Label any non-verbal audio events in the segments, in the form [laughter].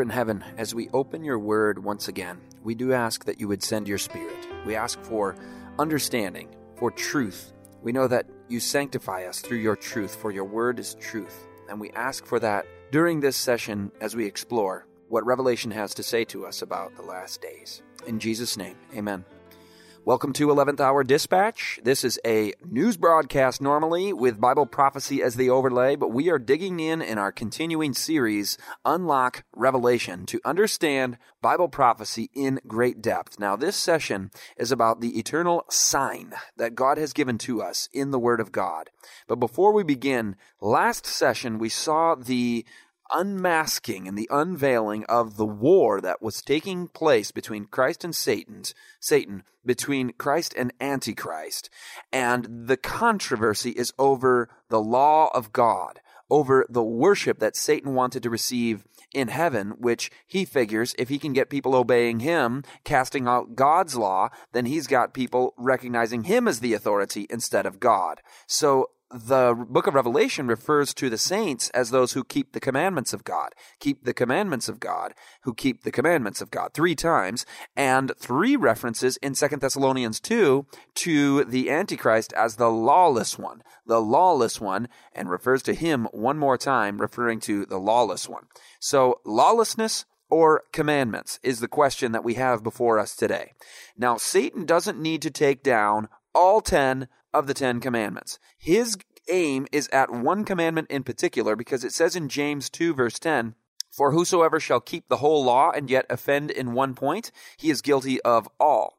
Father in heaven, as we open your word once again, we do ask that you would send your spirit. We ask for understanding, for truth. We know that you sanctify us through your truth, for your word is truth. And we ask for that during this session as we explore what Revelation has to say to us about the last days. In Jesus' name, amen. Welcome to 11th Hour Dispatch. This is a news broadcast normally with Bible prophecy as the overlay, but we are digging in in our continuing series, Unlock Revelation, to understand Bible prophecy in great depth. Now, this session is about the eternal sign that God has given to us in the Word of God. But before we begin, last session we saw the unmasking and the unveiling of the war that was taking place between Christ and Satan's Satan, between Christ and Antichrist. And the controversy is over the law of God, over the worship that Satan wanted to receive in heaven, which he figures if he can get people obeying him, casting out God's law, then he's got people recognizing him as the authority instead of God. So the book of Revelation refers to the saints as those who keep the commandments of God, keep the commandments of God, who keep the commandments of God three times, and three references in Second Thessalonians 2 to the Antichrist as the lawless one, the lawless one, and refers to him one more time, referring to the lawless one. So, lawlessness or commandments is the question that we have before us today. Now, Satan doesn't need to take down all 10 of the Ten Commandments. His aim is at one commandment in particular because it says in James 2, verse 10, For whosoever shall keep the whole law and yet offend in one point, he is guilty of all.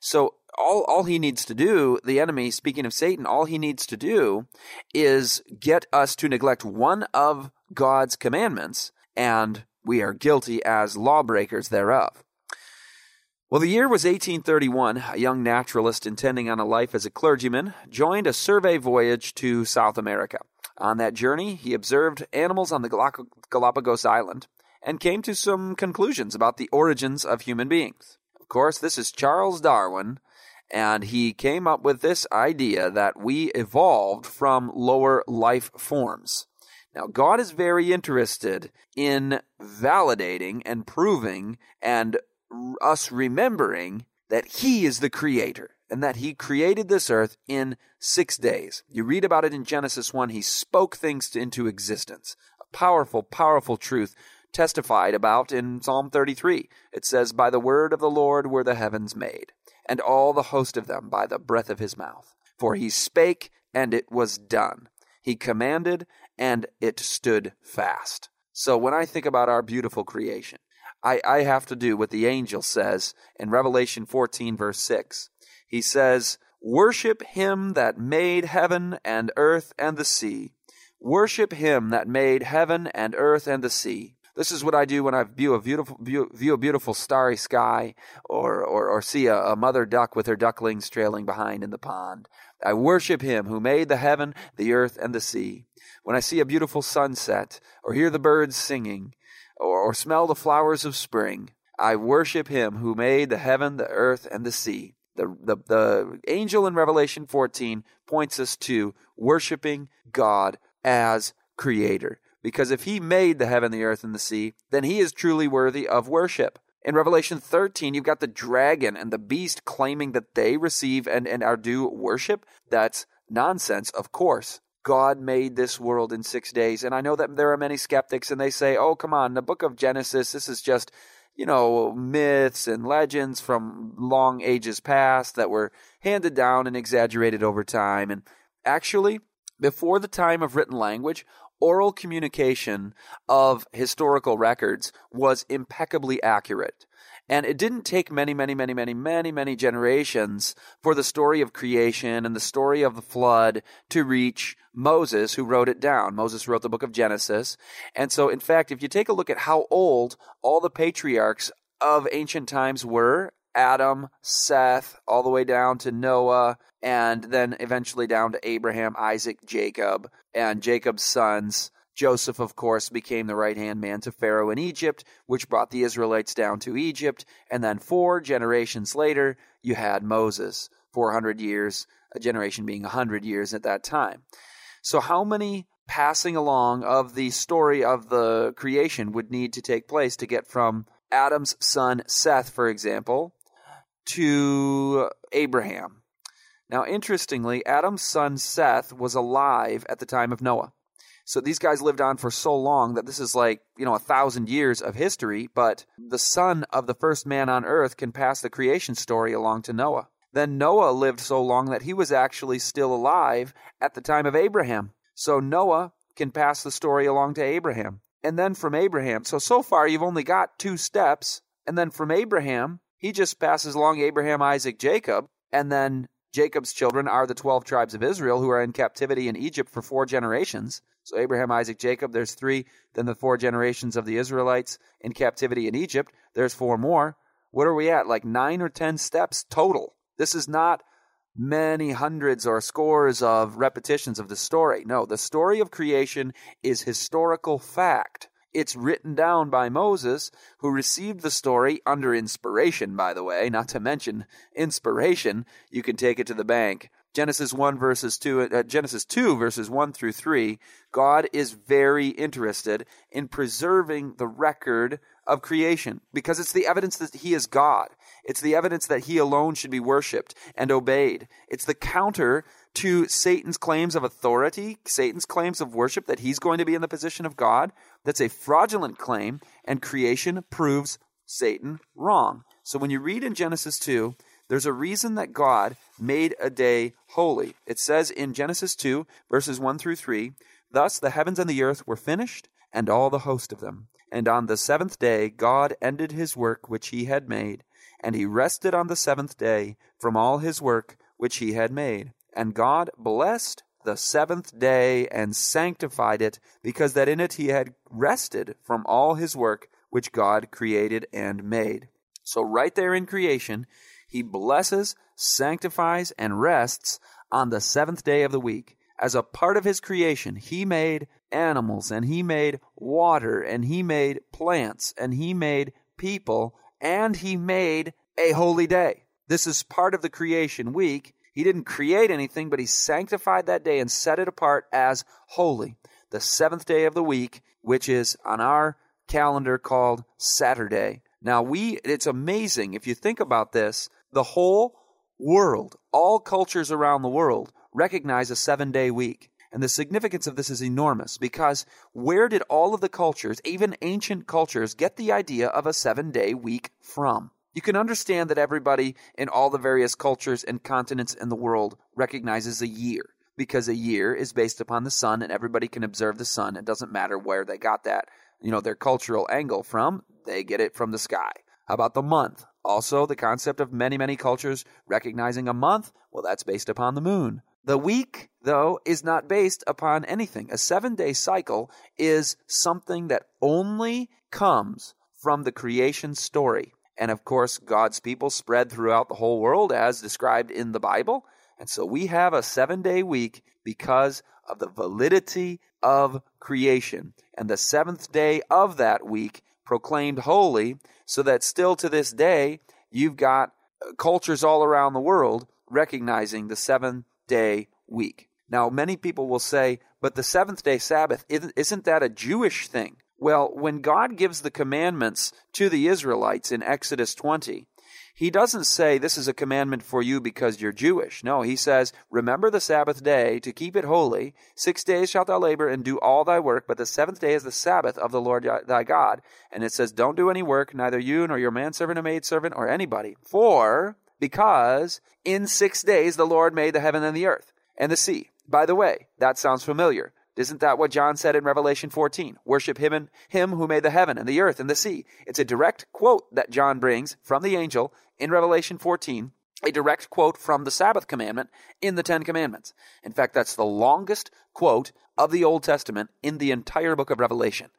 So all, all he needs to do, the enemy, speaking of Satan, all he needs to do is get us to neglect one of God's commandments, and we are guilty as lawbreakers thereof. Well, the year was 1831. A young naturalist intending on a life as a clergyman joined a survey voyage to South America. On that journey, he observed animals on the Galapagos Island and came to some conclusions about the origins of human beings. Of course, this is Charles Darwin, and he came up with this idea that we evolved from lower life forms. Now, God is very interested in validating and proving and us remembering that He is the Creator and that He created this earth in six days. You read about it in Genesis 1. He spoke things into existence. A powerful, powerful truth testified about in Psalm 33. It says, By the word of the Lord were the heavens made, and all the host of them by the breath of His mouth. For He spake, and it was done. He commanded, and it stood fast. So when I think about our beautiful creation, I, I have to do what the angel says in Revelation 14, verse 6. He says, Worship him that made heaven and earth and the sea. Worship him that made heaven and earth and the sea. This is what I do when I view a beautiful view, a beautiful starry sky, or or, or see a, a mother duck with her ducklings trailing behind in the pond. I worship Him who made the heaven, the earth, and the sea. When I see a beautiful sunset, or hear the birds singing, or, or smell the flowers of spring. I worship him who made the heaven, the earth, and the sea. The, the, the angel in Revelation 14 points us to worshiping God as creator. Because if he made the heaven, the earth, and the sea, then he is truly worthy of worship. In Revelation 13, you've got the dragon and the beast claiming that they receive and, and are due worship. That's nonsense, of course. God made this world in six days. And I know that there are many skeptics and they say, oh, come on, the book of Genesis, this is just, you know, myths and legends from long ages past that were handed down and exaggerated over time. And actually, before the time of written language, oral communication of historical records was impeccably accurate. And it didn't take many, many, many, many, many, many generations for the story of creation and the story of the flood to reach Moses, who wrote it down. Moses wrote the book of Genesis. And so, in fact, if you take a look at how old all the patriarchs of ancient times were, Adam, Seth, all the way down to Noah, and then eventually down to Abraham, Isaac, Jacob, and Jacob's sons. Joseph, of course, became the right hand man to Pharaoh in Egypt, which brought the Israelites down to Egypt. And then four generations later, you had Moses, 400 years, a generation being 100 years at that time. So, how many passing along of the story of the creation would need to take place to get from Adam's son Seth, for example, to Abraham? Now, interestingly, Adam's son Seth was alive at the time of Noah. So these guys lived on for so long that this is like, you know, a thousand years of history, but the son of the first man on earth can pass the creation story along to Noah. Then Noah lived so long that he was actually still alive at the time of Abraham. So Noah can pass the story along to Abraham. And then from Abraham, so so far you've only got two steps. And then from Abraham, he just passes along Abraham, Isaac, Jacob. And then Jacob's children are the 12 tribes of Israel who are in captivity in Egypt for four generations. So Abraham, Isaac, Jacob, there's three. Then the four generations of the Israelites in captivity in Egypt, there's four more. What are we at? Like nine or ten steps total. This is not many hundreds or scores of repetitions of the story. No, the story of creation is historical fact. It's written down by Moses, who received the story under inspiration, by the way, not to mention inspiration. You can take it to the bank. Genesis 1 verses 2 uh, Genesis 2 verses 1 through 3 God is very interested in preserving the record of creation because it's the evidence that he is God. It's the evidence that he alone should be worshiped and obeyed. It's the counter to Satan's claims of authority Satan's claims of worship that he's going to be in the position of God. That's a fraudulent claim and creation proves Satan wrong. So when you read in Genesis 2 there's a reason that God made a day holy. It says in Genesis 2, verses 1 through 3 Thus the heavens and the earth were finished, and all the host of them. And on the seventh day God ended his work which he had made, and he rested on the seventh day from all his work which he had made. And God blessed the seventh day and sanctified it, because that in it he had rested from all his work which God created and made. So, right there in creation, he blesses, sanctifies, and rests on the seventh day of the week. As a part of his creation, he made animals, and he made water, and he made plants, and he made people, and he made a holy day. This is part of the creation week. He didn't create anything, but he sanctified that day and set it apart as holy. The seventh day of the week, which is on our calendar called Saturday. Now we it's amazing if you think about this the whole world, all cultures around the world, recognize a seven day week. And the significance of this is enormous because where did all of the cultures, even ancient cultures, get the idea of a seven day week from? You can understand that everybody in all the various cultures and continents in the world recognizes a year because a year is based upon the sun and everybody can observe the sun. It doesn't matter where they got that, you know, their cultural angle from. They get it from the sky. How about the month? Also, the concept of many, many cultures recognizing a month, well, that's based upon the moon. The week, though, is not based upon anything. A seven day cycle is something that only comes from the creation story. And of course, God's people spread throughout the whole world as described in the Bible. And so we have a seven day week because of the validity of creation. And the seventh day of that week proclaimed holy, so that still to this day, you've got uh, cultures all around the world recognizing the seven day week. Now, many people will say, but the seventh day Sabbath, isn't that a Jewish thing? Well, when God gives the commandments to the Israelites in Exodus 20, he doesn't say this is a commandment for you because you're Jewish. No, he says, remember the Sabbath day to keep it holy. Six days shalt thou labor and do all thy work, but the seventh day is the Sabbath of the Lord thy God. And it says, don't do any work, neither you nor your manservant or maidservant or anybody. For, because in six days the Lord made the heaven and the earth and the sea. By the way, that sounds familiar. Isn't that what John said in Revelation 14? Worship him and him who made the heaven and the earth and the sea. It's a direct quote that John brings from the angel in Revelation 14, a direct quote from the Sabbath commandment in the Ten Commandments. In fact, that's the longest quote of the Old Testament in the entire book of Revelation.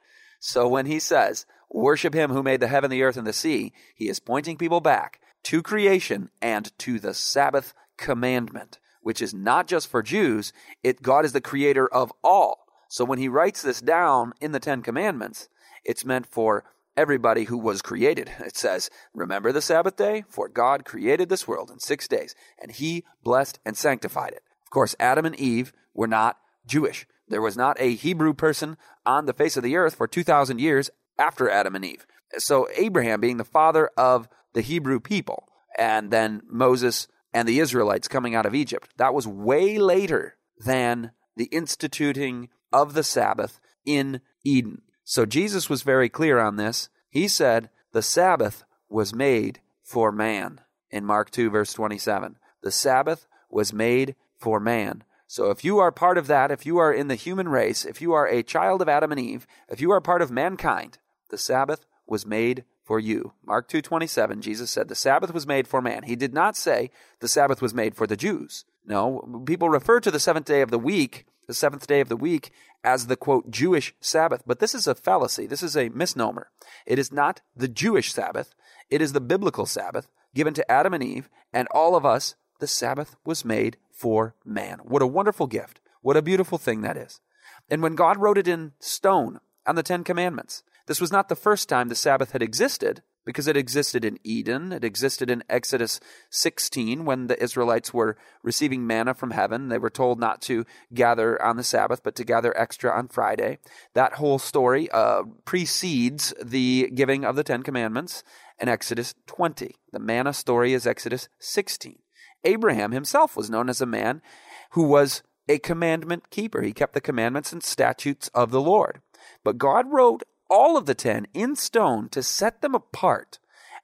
So when he says, worship him who made the heaven, the earth, and the sea, he is pointing people back to creation and to the Sabbath commandment which is not just for Jews, it God is the creator of all. So when he writes this down in the 10 commandments, it's meant for everybody who was created. It says, "Remember the Sabbath day, for God created this world in 6 days, and he blessed and sanctified it." Of course, Adam and Eve were not Jewish. There was not a Hebrew person on the face of the earth for 2000 years after Adam and Eve. So Abraham being the father of the Hebrew people, and then Moses and the Israelites coming out of Egypt. That was way later than the instituting of the Sabbath in Eden. So Jesus was very clear on this. He said, The Sabbath was made for man in Mark 2, verse 27. The Sabbath was made for man. So if you are part of that, if you are in the human race, if you are a child of Adam and Eve, if you are part of mankind, the Sabbath was made for you. Mark 2:27 Jesus said the Sabbath was made for man. He did not say the Sabbath was made for the Jews. No, people refer to the seventh day of the week, the seventh day of the week as the quote Jewish Sabbath, but this is a fallacy. This is a misnomer. It is not the Jewish Sabbath. It is the biblical Sabbath given to Adam and Eve and all of us. The Sabbath was made for man. What a wonderful gift. What a beautiful thing that is. And when God wrote it in stone on the 10 commandments, this was not the first time the Sabbath had existed, because it existed in Eden. It existed in Exodus 16 when the Israelites were receiving manna from heaven. They were told not to gather on the Sabbath, but to gather extra on Friday. That whole story uh, precedes the giving of the Ten Commandments in Exodus 20. The manna story is Exodus 16. Abraham himself was known as a man who was a commandment keeper. He kept the commandments and statutes of the Lord. But God wrote all of the 10 in stone to set them apart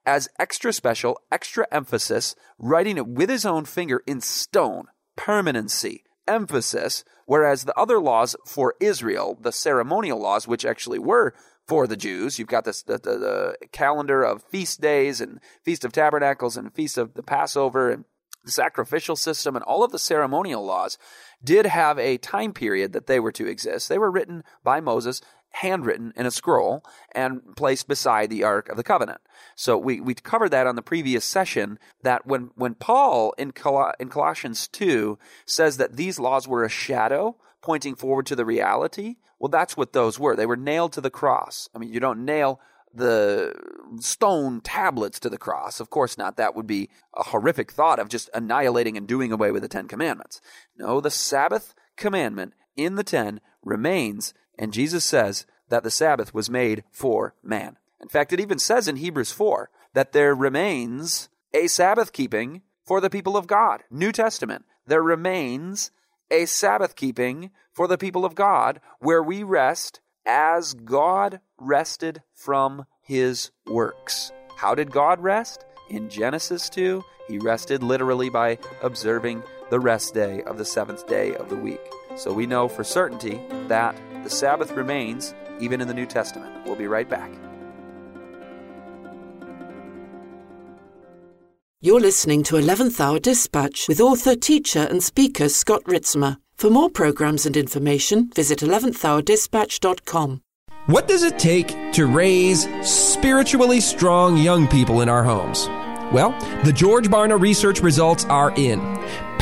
as extra special, extra emphasis, writing it with his own finger in stone, permanency, emphasis, whereas the other laws for Israel, the ceremonial laws, which actually were for the Jews, you've got this the, the, the calendar of feast days and Feast of Tabernacles and Feast of the Passover and the sacrificial system and all of the ceremonial laws did have a time period that they were to exist. They were written by Moses handwritten in a scroll and placed beside the Ark of the Covenant. So we, we covered that on the previous session that when, when Paul in, Col- in Colossians 2 says that these laws were a shadow pointing forward to the reality, well, that's what those were. They were nailed to the cross. I mean, you don't nail the stone tablets to the cross. Of course not. That would be a horrific thought of just annihilating and doing away with the Ten Commandments. No, the Sabbath commandment in the Ten remains and Jesus says that the Sabbath was made for man. In fact, it even says in Hebrews 4 that there remains a Sabbath keeping for the people of God. New Testament. There remains a Sabbath keeping for the people of God where we rest as God rested from his works. How did God rest? In Genesis 2, he rested literally by observing the rest day of the seventh day of the week. So we know for certainty that the Sabbath remains even in the New Testament. We'll be right back. You're listening to 11th Hour Dispatch with author, teacher, and speaker Scott Ritsema. For more programs and information, visit 11thhourdispatch.com. What does it take to raise spiritually strong young people in our homes? Well, the George Barna research results are in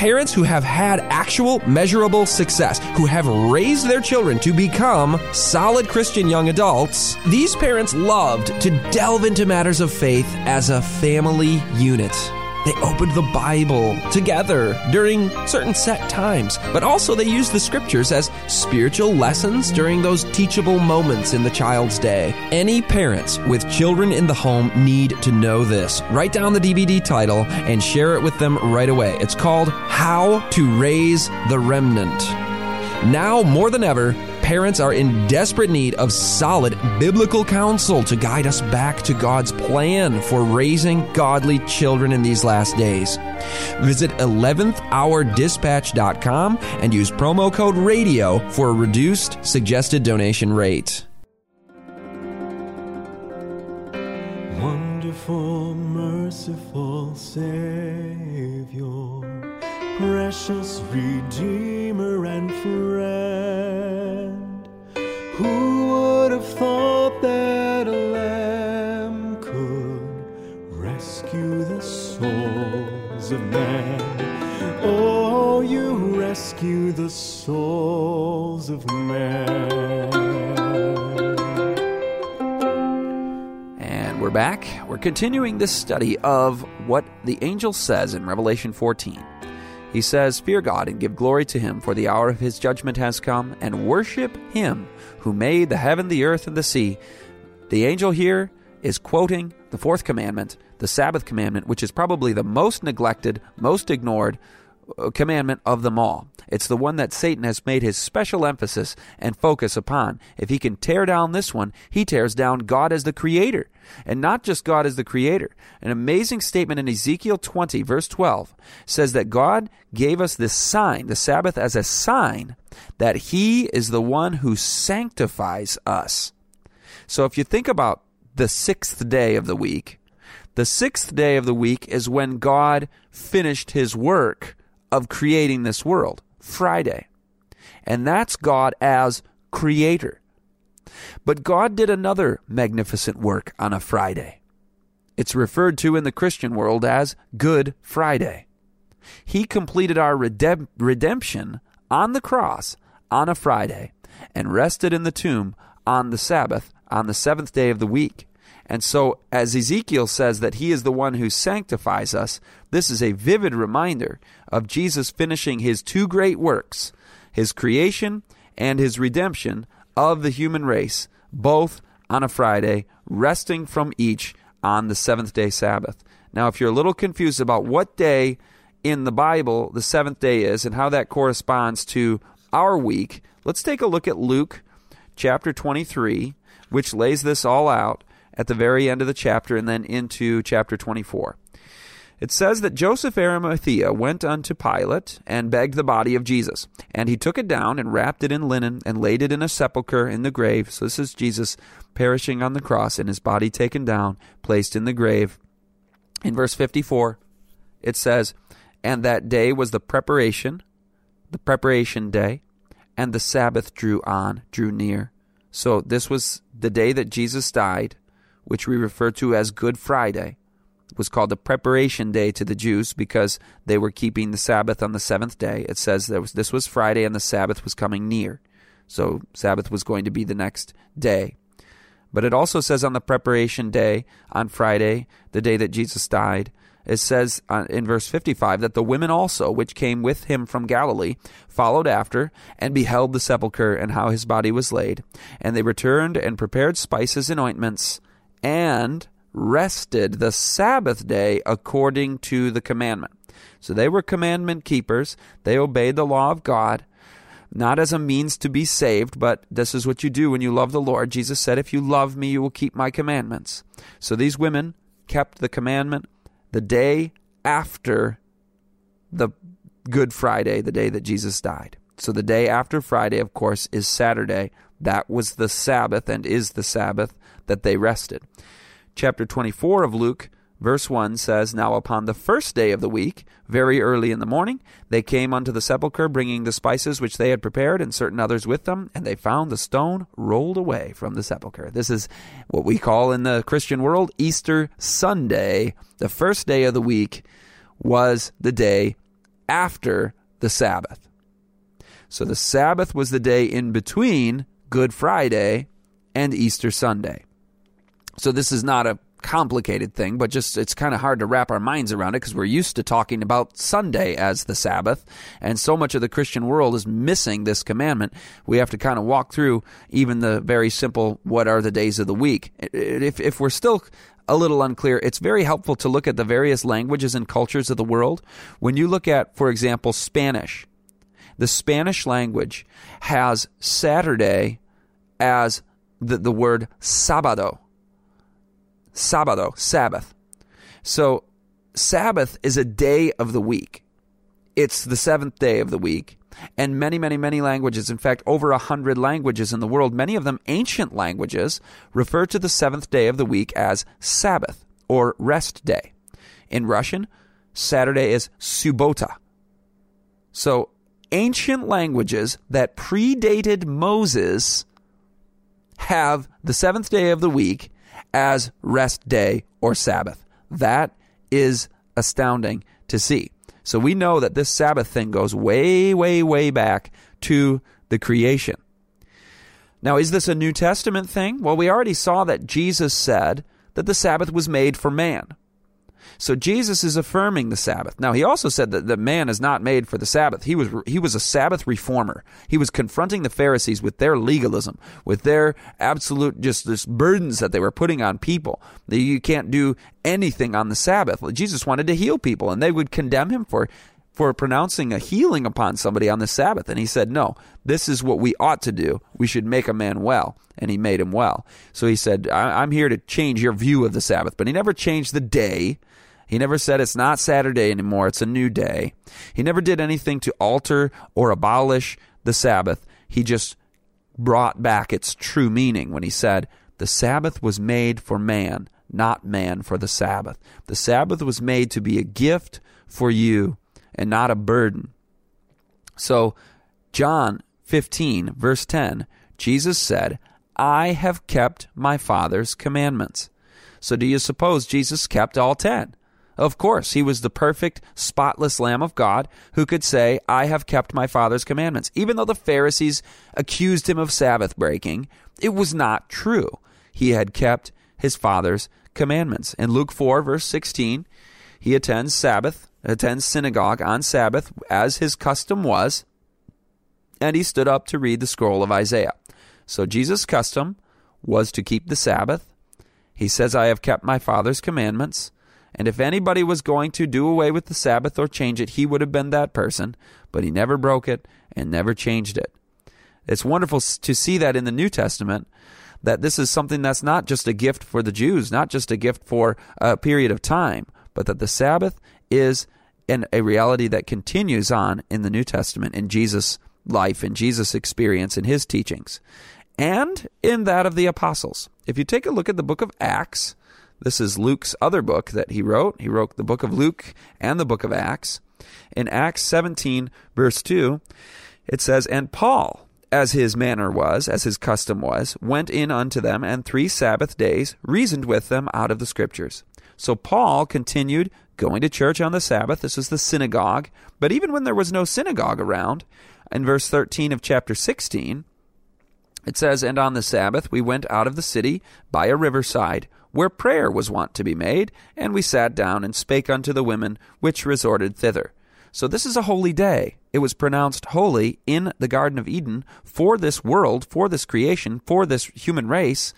parents who have had actual measurable success, who have raised their children to become solid Christian young adults, these parents loved to delve into matters of faith as a family unit. They opened the Bible together during certain set times, but also they used the scriptures as spiritual lessons during those teachable moments in the child's day. Any parents with children in the home need to know this. Write down the DVD title and share it with them right away. It's called How to Raise the Remnant. Now more than ever, parents are in desperate need of solid biblical counsel to guide us back to God's plan for raising godly children in these last days. Visit 11thhourdispatch.com and use promo code RADIO for a reduced suggested donation rate. Wonderful, merciful Savior, precious Redeemer and friend, who would have thought that a lamb could rescue the souls of men? Oh, you rescue the souls of men. And we're back. We're continuing this study of what the angel says in Revelation 14. He says, Fear God and give glory to him, for the hour of his judgment has come, and worship him who made the heaven, the earth, and the sea. The angel here is quoting the fourth commandment, the Sabbath commandment, which is probably the most neglected, most ignored commandment of them all. It's the one that Satan has made his special emphasis and focus upon. If he can tear down this one, he tears down God as the creator. And not just God as the creator. An amazing statement in Ezekiel 20, verse 12, says that God gave us this sign, the Sabbath, as a sign that he is the one who sanctifies us. So if you think about the sixth day of the week, the sixth day of the week is when God finished his work of creating this world, Friday. And that's God as creator. But God did another magnificent work on a Friday. It's referred to in the Christian world as Good Friday. He completed our redemp- redemption on the cross on a Friday and rested in the tomb on the Sabbath on the seventh day of the week. And so, as Ezekiel says that he is the one who sanctifies us, this is a vivid reminder of Jesus finishing his two great works, his creation and his redemption of the human race, both on a Friday, resting from each on the seventh day Sabbath. Now, if you're a little confused about what day in the Bible the seventh day is and how that corresponds to our week, let's take a look at Luke chapter 23, which lays this all out at the very end of the chapter and then into chapter 24. It says that Joseph Arimathea went unto Pilate and begged the body of Jesus. And he took it down and wrapped it in linen and laid it in a sepulchre in the grave. So this is Jesus perishing on the cross and his body taken down, placed in the grave. In verse 54, it says, And that day was the preparation, the preparation day, and the Sabbath drew on, drew near. So this was the day that Jesus died which we refer to as Good Friday, was called the preparation day to the Jews because they were keeping the Sabbath on the seventh day. It says was, this was Friday and the Sabbath was coming near. So Sabbath was going to be the next day. But it also says on the preparation day, on Friday, the day that Jesus died, it says uh, in verse 55 that the women also, which came with him from Galilee, followed after and beheld the sepulchre and how his body was laid. And they returned and prepared spices and ointments and rested the Sabbath day according to the commandment. So they were commandment keepers. They obeyed the law of God, not as a means to be saved, but this is what you do when you love the Lord. Jesus said, If you love me, you will keep my commandments. So these women kept the commandment the day after the Good Friday, the day that Jesus died. So the day after Friday, of course, is Saturday. That was the Sabbath and is the Sabbath that they rested. Chapter 24 of Luke, verse 1 says, Now upon the first day of the week, very early in the morning, they came unto the sepulchre, bringing the spices which they had prepared, and certain others with them, and they found the stone rolled away from the sepulchre. This is what we call in the Christian world Easter Sunday. The first day of the week was the day after the Sabbath. So the Sabbath was the day in between Good Friday and Easter Sunday. So this is not a complicated thing, but just it's kind of hard to wrap our minds around it because we're used to talking about Sunday as the Sabbath, and so much of the Christian world is missing this commandment. We have to kind of walk through even the very simple what are the days of the week. If if we're still a little unclear, it's very helpful to look at the various languages and cultures of the world. When you look at, for example, Spanish, the Spanish language has Saturday as the, the word sábado. Sabado, Sabbath. So, Sabbath is a day of the week. It's the seventh day of the week. And many, many, many languages, in fact, over a hundred languages in the world, many of them ancient languages, refer to the seventh day of the week as Sabbath or rest day. In Russian, Saturday is Subota. So, ancient languages that predated Moses have the seventh day of the week as rest day or Sabbath. That is astounding to see. So we know that this Sabbath thing goes way, way, way back to the creation. Now, is this a New Testament thing? Well, we already saw that Jesus said that the Sabbath was made for man. So Jesus is affirming the Sabbath. Now he also said that the man is not made for the Sabbath. He was he was a Sabbath reformer. He was confronting the Pharisees with their legalism, with their absolute just this burdens that they were putting on people. That you can't do anything on the Sabbath. Jesus wanted to heal people, and they would condemn him for for pronouncing a healing upon somebody on the Sabbath. And he said, No, this is what we ought to do. We should make a man well. And he made him well. So he said, I'm here to change your view of the Sabbath. But he never changed the day. He never said it's not Saturday anymore, it's a new day. He never did anything to alter or abolish the Sabbath. He just brought back its true meaning when he said, The Sabbath was made for man, not man for the Sabbath. The Sabbath was made to be a gift for you and not a burden. So, John 15, verse 10, Jesus said, I have kept my Father's commandments. So, do you suppose Jesus kept all 10? Of course, he was the perfect, spotless Lamb of God who could say, I have kept my Father's commandments. Even though the Pharisees accused him of Sabbath breaking, it was not true. He had kept his Father's commandments. In Luke 4, verse 16, he attends Sabbath, attends synagogue on Sabbath, as his custom was, and he stood up to read the scroll of Isaiah. So Jesus' custom was to keep the Sabbath. He says, I have kept my Father's commandments. And if anybody was going to do away with the Sabbath or change it, he would have been that person, but he never broke it and never changed it. It's wonderful to see that in the New Testament that this is something that's not just a gift for the Jews, not just a gift for a period of time, but that the Sabbath is an, a reality that continues on in the New Testament in Jesus' life, in Jesus' experience, in his teachings, and in that of the apostles. If you take a look at the book of Acts, this is Luke's other book that he wrote. He wrote the book of Luke and the book of Acts. In Acts 17, verse 2, it says, And Paul, as his manner was, as his custom was, went in unto them, and three Sabbath days reasoned with them out of the Scriptures. So Paul continued going to church on the Sabbath. This was the synagogue. But even when there was no synagogue around, in verse 13 of chapter 16, it says, And on the Sabbath we went out of the city by a riverside, where prayer was wont to be made, and we sat down and spake unto the women which resorted thither. So this is a holy day. It was pronounced holy in the Garden of Eden for this world, for this creation, for this human race.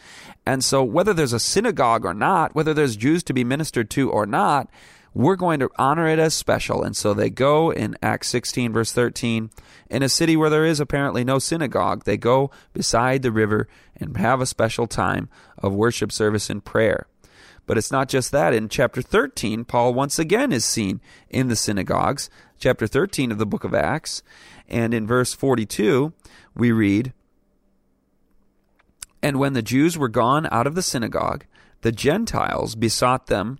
And so whether there's a synagogue or not, whether there's Jews to be ministered to or not, we're going to honor it as special. And so they go in Acts 16, verse 13, in a city where there is apparently no synagogue, they go beside the river and have a special time of worship service and prayer. But it's not just that. In chapter 13, Paul once again is seen in the synagogues, chapter 13 of the book of Acts. And in verse 42, we read, And when the Jews were gone out of the synagogue, the Gentiles besought them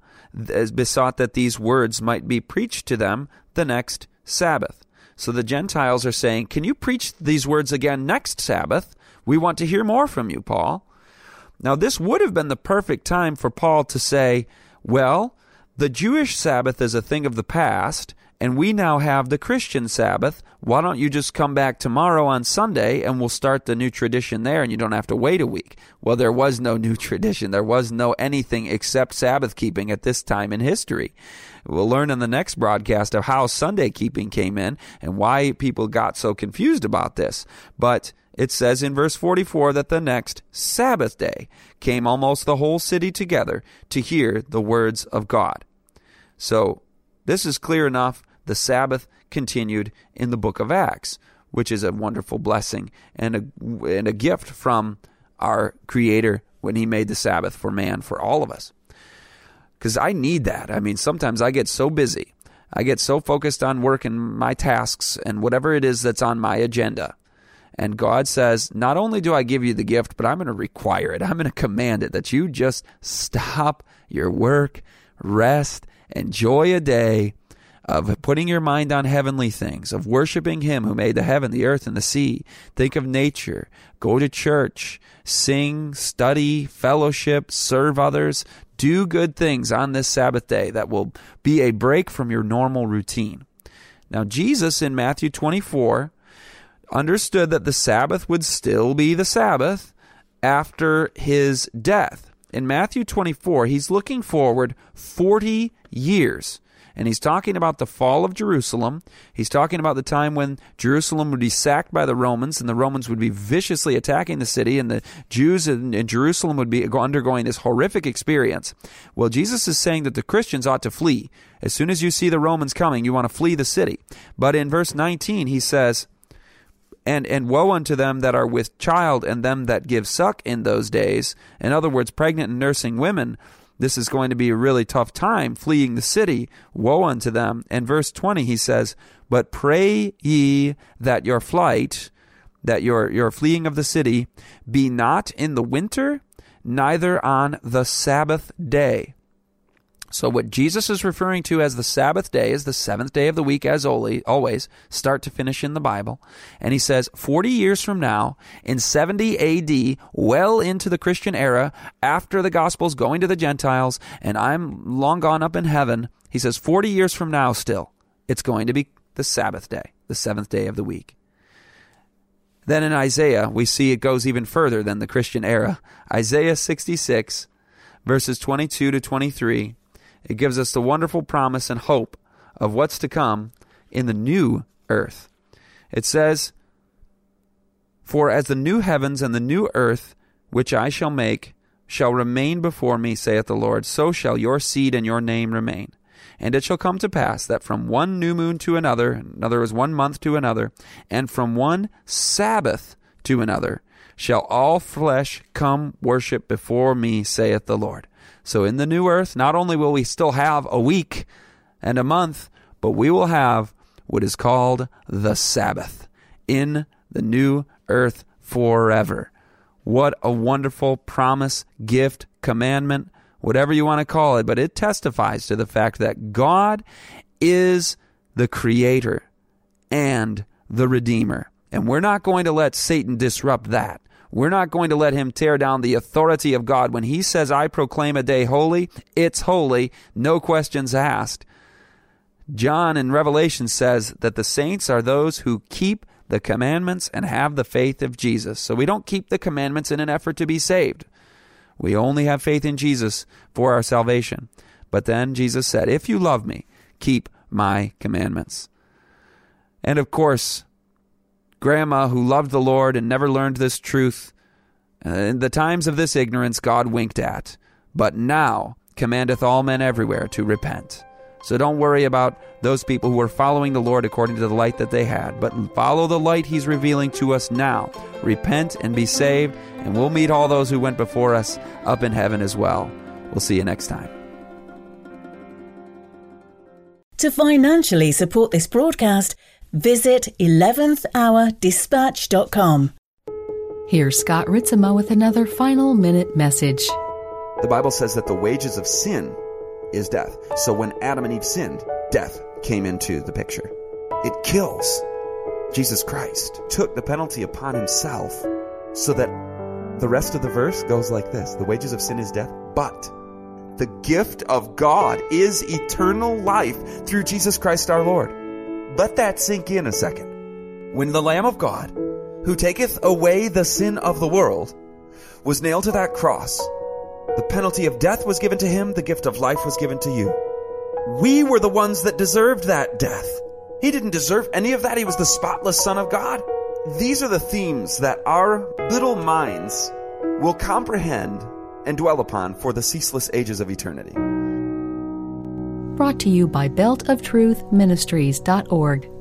besought that these words might be preached to them the next Sabbath. So the Gentiles are saying, Can you preach these words again next Sabbath? We want to hear more from you, Paul. Now, this would have been the perfect time for Paul to say, Well, the Jewish Sabbath is a thing of the past, and we now have the Christian Sabbath. Why don't you just come back tomorrow on Sunday and we'll start the new tradition there and you don't have to wait a week? Well, there was no [laughs] new tradition. There was no anything except Sabbath keeping at this time in history. We'll learn in the next broadcast of how Sunday keeping came in and why people got so confused about this. But it says in verse 44 that the next Sabbath day came almost the whole city together to hear the words of God. So this is clear enough. The Sabbath continued in the book of Acts, which is a wonderful blessing and a, and a gift from our Creator when He made the Sabbath for man, for all of us. because I need that. I mean, sometimes I get so busy, I get so focused on work and my tasks and whatever it is that's on my agenda. And God says, not only do I give you the gift, but I'm going to require it. I'm going to command it that you just stop your work, rest, enjoy a day of putting your mind on heavenly things, of worshiping Him who made the heaven, the earth, and the sea. Think of nature. Go to church. Sing, study, fellowship, serve others. Do good things on this Sabbath day that will be a break from your normal routine. Now, Jesus in Matthew 24 understood that the Sabbath would still be the Sabbath after his death. In Matthew 24, he's looking forward 40 years. And he's talking about the fall of Jerusalem. He's talking about the time when Jerusalem would be sacked by the Romans and the Romans would be viciously attacking the city and the Jews in, in Jerusalem would be undergoing this horrific experience. Well, Jesus is saying that the Christians ought to flee. As soon as you see the Romans coming, you want to flee the city. But in verse 19, he says, and and woe unto them that are with child and them that give suck in those days in other words pregnant and nursing women this is going to be a really tough time fleeing the city. Woe unto them. And verse 20 he says but pray ye that your flight that your your fleeing of the city be not in the winter neither on the sabbath day so, what Jesus is referring to as the Sabbath day is the seventh day of the week, as always, start to finish in the Bible. And he says, 40 years from now, in 70 AD, well into the Christian era, after the gospel's going to the Gentiles, and I'm long gone up in heaven, he says, 40 years from now, still, it's going to be the Sabbath day, the seventh day of the week. Then in Isaiah, we see it goes even further than the Christian era. Isaiah 66, verses 22 to 23 it gives us the wonderful promise and hope of what's to come in the new earth. It says, For as the new heavens and the new earth which I shall make shall remain before me, saith the Lord, so shall your seed and your name remain. And it shall come to pass that from one new moon to another, another is one month to another, and from one Sabbath to another, shall all flesh come worship before me, saith the Lord. So in the new earth, not only will we still have a week and a month, but we will have what is called the Sabbath in the new earth forever. What a wonderful promise, gift, commandment, whatever you want to call it, but it testifies to the fact that God is the creator and the redeemer. And we're not going to let Satan disrupt that. We're not going to let him tear down the authority of God. When he says, I proclaim a day holy, it's holy, no questions asked. John in Revelation says that the saints are those who keep the commandments and have the faith of Jesus. So we don't keep the commandments in an effort to be saved. We only have faith in Jesus for our salvation. But then Jesus said, If you love me, keep my commandments. And of course, grandma who loved the Lord and never learned this truth. Uh, in the times of this ignorance, God winked at, but now commandeth all men everywhere to repent. So don't worry about those people who are following the Lord according to the light that they had, but follow the light He's revealing to us now. Repent and be saved, and we'll meet all those who went before us up in heaven as well. We'll see you next time. To financially support this broadcast, Visit 11thhourdispatch.com. Here's Scott Ritsema with another final minute message. The Bible says that the wages of sin is death. So when Adam and Eve sinned, death came into the picture. It kills. Jesus Christ took the penalty upon himself so that the rest of the verse goes like this The wages of sin is death, but the gift of God is eternal life through Jesus Christ our Lord. Let that sink in a second. When the Lamb of God, who taketh away the sin of the world, was nailed to that cross, the penalty of death was given to him, the gift of life was given to you. We were the ones that deserved that death. He didn't deserve any of that. He was the spotless Son of God. These are the themes that our little minds will comprehend and dwell upon for the ceaseless ages of eternity brought to you by beltoftruthministries.org.